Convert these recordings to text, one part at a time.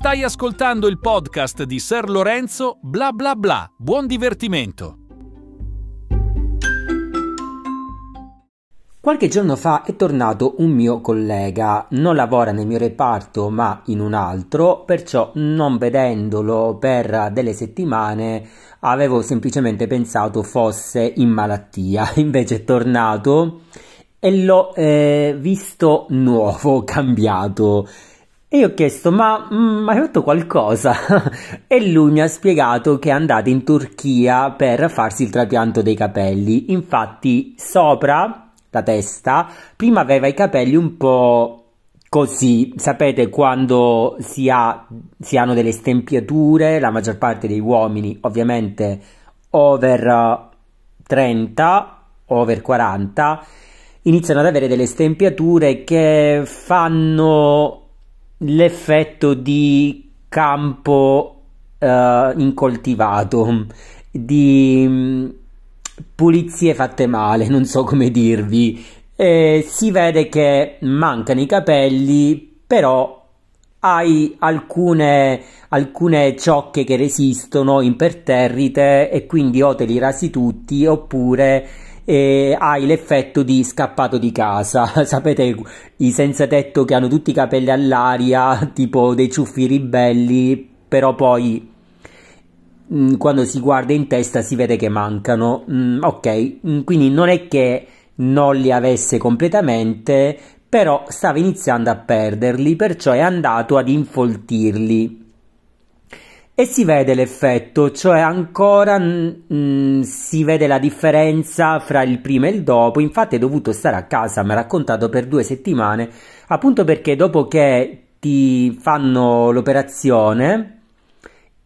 Stai ascoltando il podcast di Ser Lorenzo bla bla bla. Buon divertimento. Qualche giorno fa è tornato un mio collega, non lavora nel mio reparto ma in un altro, perciò non vedendolo per delle settimane avevo semplicemente pensato fosse in malattia, invece è tornato e l'ho eh, visto nuovo, cambiato. E io ho chiesto, ma mm, hai fatto qualcosa? e lui mi ha spiegato che è andato in Turchia per farsi il trapianto dei capelli. Infatti, sopra la testa, prima aveva i capelli un po' così, sapete quando si, ha, si hanno delle stempiature, la maggior parte dei uomini ovviamente over 30, over 40, iniziano ad avere delle stempiature che fanno l'effetto di campo uh, incoltivato, di pulizie fatte male, non so come dirvi. Eh, si vede che mancano i capelli, però hai alcune, alcune ciocche che resistono imperterrite e quindi o te li rasi tutti oppure eh, hai l'effetto di scappato di casa. Sapete i senza tetto che hanno tutti i capelli all'aria, tipo dei ciuffi ribelli, però poi Mm, quando si guarda in testa si vede che mancano. Mm, ok, mm, quindi non è che non li avesse completamente, però stava iniziando a perderli, perciò è andato ad infoltirli. E si vede l'effetto, cioè ancora mm, si vede la differenza fra il prima e il dopo. Infatti è dovuto stare a casa, mi ha raccontato per due settimane, appunto perché dopo che ti fanno l'operazione,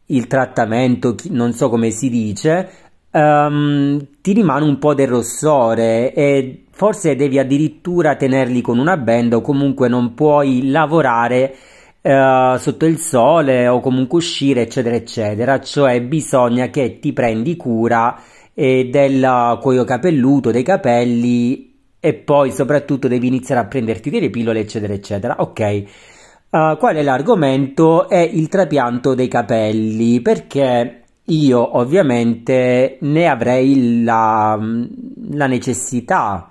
il trattamento, non so come si dice, um, ti rimane un po' del rossore e forse devi addirittura tenerli con una benda o comunque non puoi lavorare uh, sotto il sole o comunque uscire eccetera eccetera, cioè bisogna che ti prendi cura eh, del cuoio capelluto, dei capelli e poi soprattutto devi iniziare a prenderti delle pillole eccetera eccetera, ok. Uh, qual è l'argomento? È il trapianto dei capelli, perché io ovviamente ne avrei la, la necessità.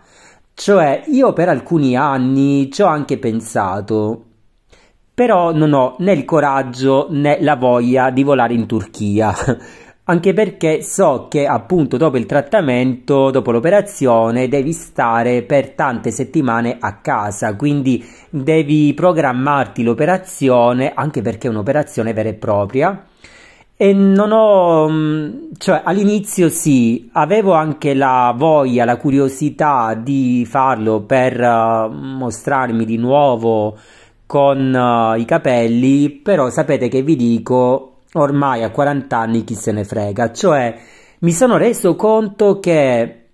Cioè, io per alcuni anni ci ho anche pensato, però non ho né il coraggio né la voglia di volare in Turchia. anche perché so che appunto dopo il trattamento, dopo l'operazione, devi stare per tante settimane a casa, quindi devi programmarti l'operazione, anche perché è un'operazione vera e propria. E non ho, mm, cioè all'inizio sì, avevo anche la voglia, la curiosità di farlo per uh, mostrarmi di nuovo con uh, i capelli, però sapete che vi dico, ormai a 40 anni chi se ne frega, cioè mi sono reso conto che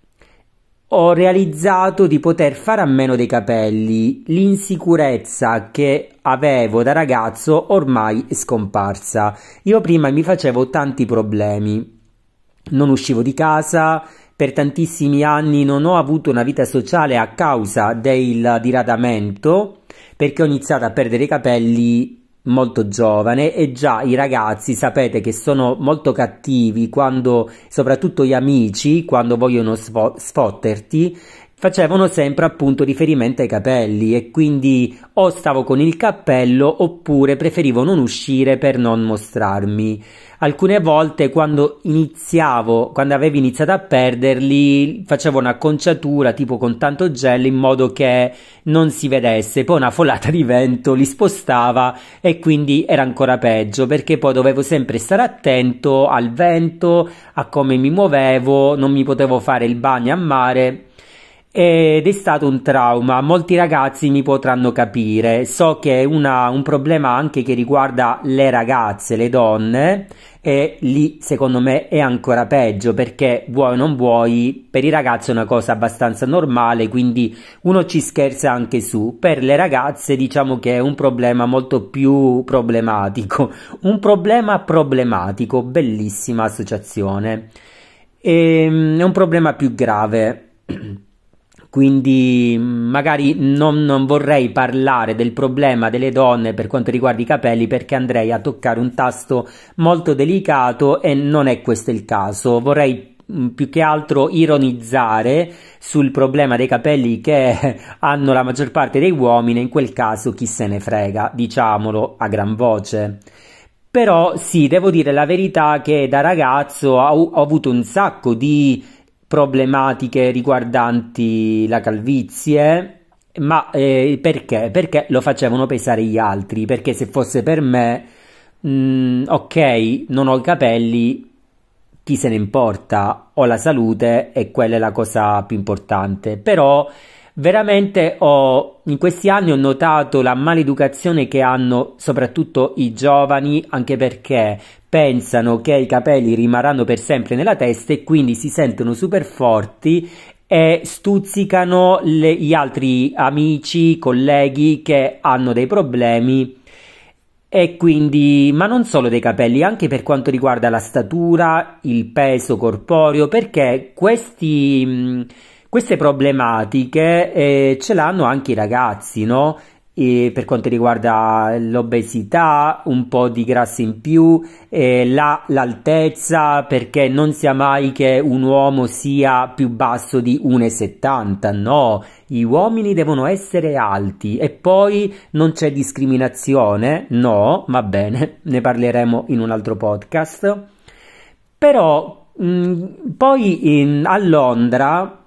ho realizzato di poter fare a meno dei capelli, l'insicurezza che avevo da ragazzo ormai è scomparsa. Io prima mi facevo tanti problemi, non uscivo di casa, per tantissimi anni non ho avuto una vita sociale a causa del diradamento, perché ho iniziato a perdere i capelli molto giovane e già i ragazzi sapete che sono molto cattivi quando soprattutto gli amici quando vogliono sfotterti facevano sempre appunto riferimento ai capelli e quindi o stavo con il cappello oppure preferivo non uscire per non mostrarmi. Alcune volte quando iniziavo, quando avevo iniziato a perderli, facevo un'acconciatura tipo con tanto gel in modo che non si vedesse, poi una folata di vento li spostava e quindi era ancora peggio perché poi dovevo sempre stare attento al vento, a come mi muovevo, non mi potevo fare il bagno a mare ed è stato un trauma. Molti ragazzi mi potranno capire. So che è una, un problema anche che riguarda le ragazze, le donne, e lì secondo me è ancora peggio perché vuoi o non vuoi, per i ragazzi è una cosa abbastanza normale, quindi uno ci scherza anche su. Per le ragazze diciamo che è un problema molto più problematico. Un problema problematico, bellissima associazione. E, ehm, è un problema più grave. quindi magari non, non, vorrei parlare del problema delle donne per quanto riguarda i capelli perché andrei a toccare un tasto molto delicato e non è questo il caso. Vorrei mm, più che altro ironizzare sul problema dei capelli che hanno la maggior parte dei uomini, in quel caso chi se ne frega, diciamolo a gran voce. Però sì, devo dire la verità che da ragazzo ho, ho avuto un sacco di problematiche riguardanti la calvizie. Ma eh, perché? Perché lo facevano pesare gli altri. Perché se fosse per me, mh, mm, ok, non ho i capelli, chi se ne importa? Ho la salute e quella è la cosa più importante. Però veramente ho, in questi anni ho notato la maleducazione che hanno soprattutto i giovani, anche perché pensano che i capelli rimarranno per sempre nella testa e quindi si sentono super forti e stuzzicano le, gli altri amici, colleghi che hanno dei problemi e quindi, ma non solo dei capelli, anche per quanto riguarda la statura, il peso corporeo, perché questi, queste problematiche eh, ce l'hanno anche i ragazzi, no? E per quanto riguarda l'obesità, un po' di grassi in più, eh, la, l'altezza, perché non sia mai che un uomo sia più basso di 1,70, no, gli uomini devono essere alti e poi non c'è discriminazione, no, va bene, ne parleremo in un altro podcast. Però mh, mm, poi in, a Londra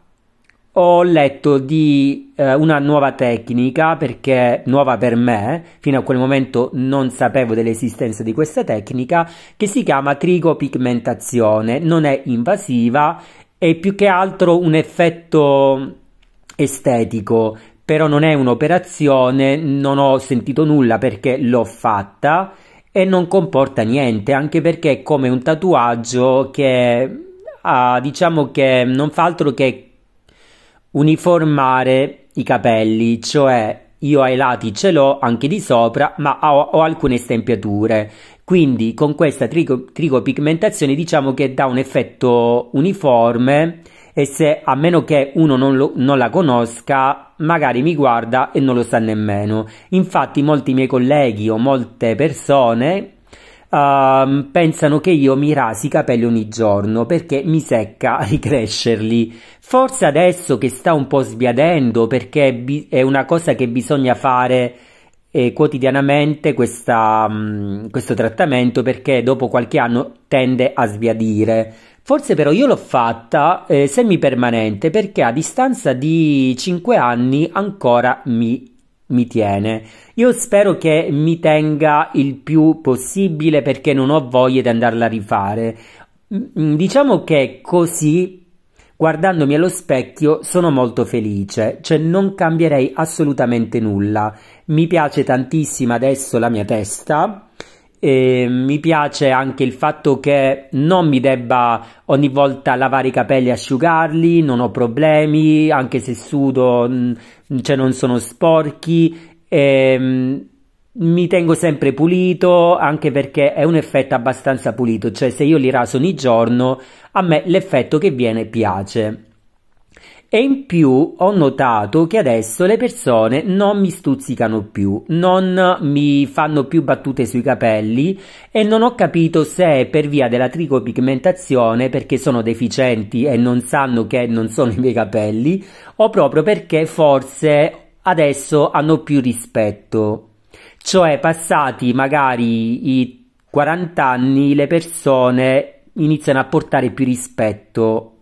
ho letto di eh, una nuova tecnica perché nuova per me, fino a quel momento non sapevo dell'esistenza di questa tecnica che si chiama trigopigmentazione, non è invasiva, è più che altro un effetto estetico, però non è un'operazione, non ho sentito nulla perché l'ho fatta e non comporta niente, anche perché è come un tatuaggio che ah, diciamo che non fa altro che uniformare i capelli, cioè io ai lati ce l'ho anche di sopra, ma ho, ho alcune stempiature. Quindi con questa trigo, trigopigmentazione diciamo che dà un effetto uniforme e se a meno che uno non, lo, non, la conosca magari mi guarda e non lo sa nemmeno. Infatti molti miei colleghi o molte persone uh, pensano che io mi rasi i capelli ogni giorno perché mi secca ricrescerli. Forse adesso che sta un po' sbiadendo perché è una cosa che bisogna fare eh, quotidianamente questa, um, questo trattamento perché dopo qualche anno tende a sbiadire. Forse però io l'ho fatta eh, semipermanente perché a distanza di 5 anni ancora mi mi tiene. Io spero che mi tenga il più possibile perché non ho voglia di andarla a rifare. Mm, diciamo che così, guardandomi allo specchio, sono molto felice, cioè non cambierei assolutamente nulla. Mi piace tantissimo adesso la mia testa. E mi piace anche il fatto che non mi debba ogni volta lavare i capelli e asciugarli, non ho problemi, anche se sudo, mm, cioè non sono sporchi. E, mm, mi tengo sempre pulito anche perché è un effetto abbastanza pulito, cioè se io li raso ogni giorno a me l'effetto che viene piace. E in più ho notato che adesso le persone non mi stuzzicano più, non mi fanno più battute sui capelli e non ho capito se è per via della tricopigmentazione perché sono deficienti e non sanno che non sono i miei capelli o proprio perché forse adesso hanno più rispetto. Cioè passati magari i 40 anni le persone iniziano a portare più rispetto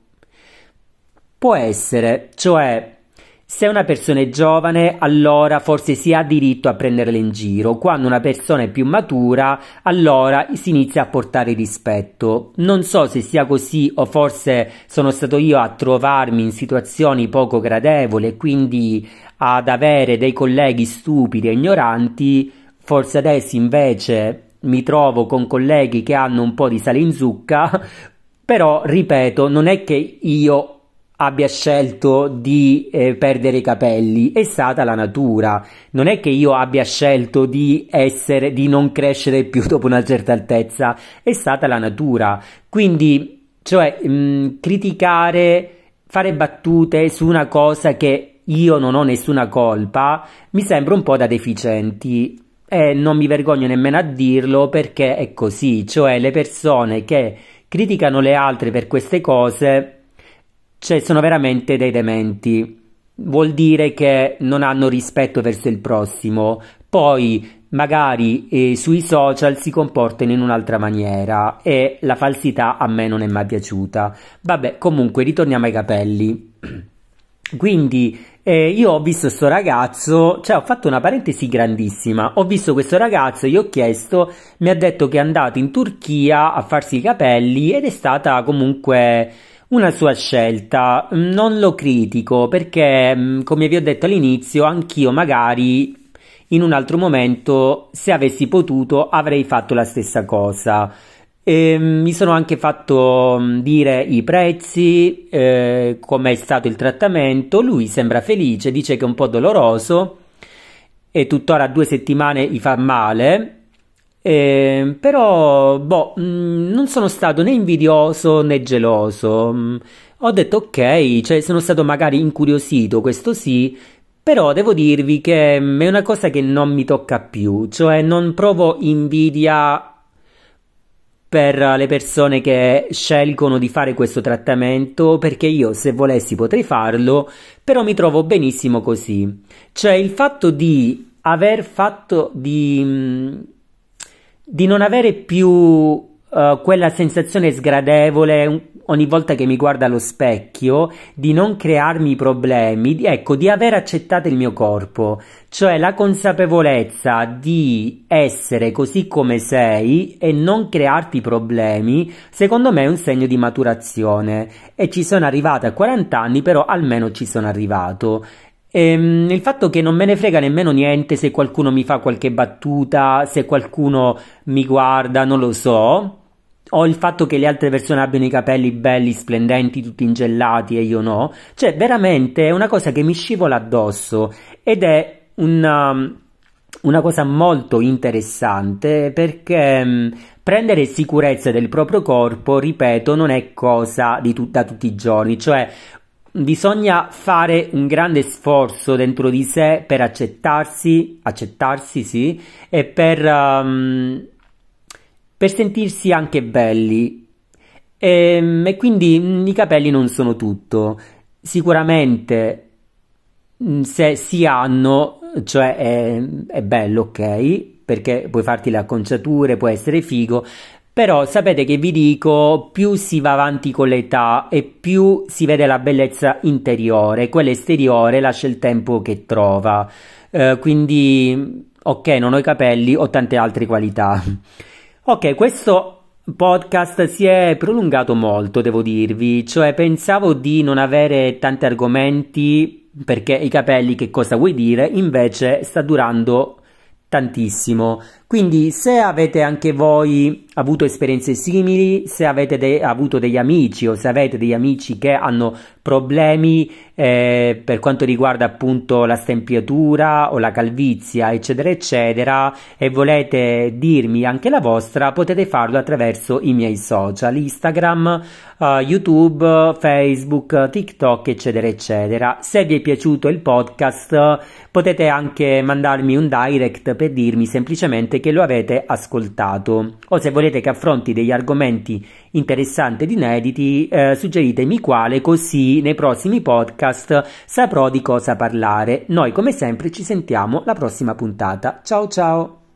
Può essere, cioè se una persona è giovane, allora forse si ha diritto a prenderla in giro. Quando una persona è più matura, allora si inizia a portare rispetto. Non so se sia così o forse sono stato io a trovarmi in situazioni poco gradevoli e quindi ad avere dei colleghi stupidi e ignoranti. Forse adesso invece mi trovo con colleghi che hanno un po' di sale in zucca, però ripeto, non è che io abbia scelto di eh, perdere i capelli, è stata la natura. Non è che io abbia scelto di essere, di non crescere più dopo una certa altezza, è stata la natura. Quindi, cioè, mh, criticare fare battute su una cosa che io non ho nessuna colpa mi sembra un po' da deficienti e non mi vergogno nemmeno a dirlo perché è così, cioè le persone che criticano le altre per queste cose cioè, sono veramente dei dementi. Vuol dire che non hanno rispetto verso il prossimo, poi magari eh, sui social si comportano in un'altra maniera e la falsità a me non è mai piaciuta. Vabbè, comunque ritorniamo ai capelli. Quindi eh, io ho visto questo ragazzo, cioè ho fatto una parentesi grandissima, ho visto questo ragazzo, gli ho chiesto, mi ha detto che è andato in Turchia a farsi i capelli ed è stata comunque una sua scelta. Non lo critico perché, mm, come vi ho detto all'inizio, anch'io magari in un altro momento, se avessi potuto, avrei fatto la stessa cosa. E mm, mi sono anche fatto mm, dire i prezzi, eh, com'è stato il trattamento. Lui sembra felice, dice che è un po' doloroso e tuttora due settimane gli fa male eh, però, boh, mh, mm, non sono stato né invidioso né geloso. Mh, mm, ho detto ok, cioè sono stato magari incuriosito, questo sì, però devo dirvi che mm, è una cosa che non mi tocca più, cioè non provo invidia per le persone che scelgono di fare questo trattamento perché io se volessi potrei farlo, però mi trovo benissimo così. Cioè il fatto di aver fatto di di non avere più uh, quella sensazione sgradevole ogni volta che mi guardo allo specchio, di non crearmi problemi, di, ecco, di aver accettato il mio corpo, cioè la consapevolezza di essere così come sei e non crearti problemi, secondo me è un segno di maturazione. E ci sono arrivato a 40 anni, però almeno ci sono arrivato Ehm, il fatto che non me ne frega nemmeno niente se qualcuno mi fa qualche battuta, se qualcuno mi guarda, non lo so. O il fatto che le altre persone abbiano i capelli belli, splendenti, tutti ingellati e io no. Cioè, veramente è una cosa che mi scivola addosso ed è una, una cosa molto interessante perché mm, prendere sicurezza del proprio corpo, ripeto, non è cosa di tu- da tutti i giorni. Cioè, Bisogna fare un grande sforzo dentro di sé per accettarsi, accettarsi sì, e per, um, per sentirsi anche belli. E, ehm, e quindi mm, i capelli non sono tutto. Sicuramente mm, se si hanno, cioè è, è bello, ok, perché puoi farti le acconciature, può essere figo, però sapete che vi dico, più si va avanti con l'età e più si vede la bellezza interiore, quella esteriore lascia il tempo che trova. Uh, quindi, ok, non ho i capelli, ho tante altre qualità. Ok, questo podcast si è prolungato molto, devo dirvi, cioè pensavo di non avere tanti argomenti perché i capelli che cosa vuoi dire, invece sta durando tantissimo. Quindi se avete anche voi avuto esperienze simili, se avete de- avuto degli amici o se avete degli amici che hanno problemi eh, per quanto riguarda appunto la stempiatura o la calvizia, eccetera, eccetera, e volete dirmi anche la vostra, potete farlo attraverso i miei social, Instagram, uh, YouTube, Facebook, TikTok, eccetera, eccetera. Se vi è piaciuto il podcast, potete anche mandarmi un direct per dirmi semplicemente che lo avete ascoltato o se volete che affronti degli argomenti interessanti ed inediti, eh, suggeritemi quale così nei prossimi podcast saprò di cosa parlare. Noi come sempre ci sentiamo la prossima puntata. Ciao ciao!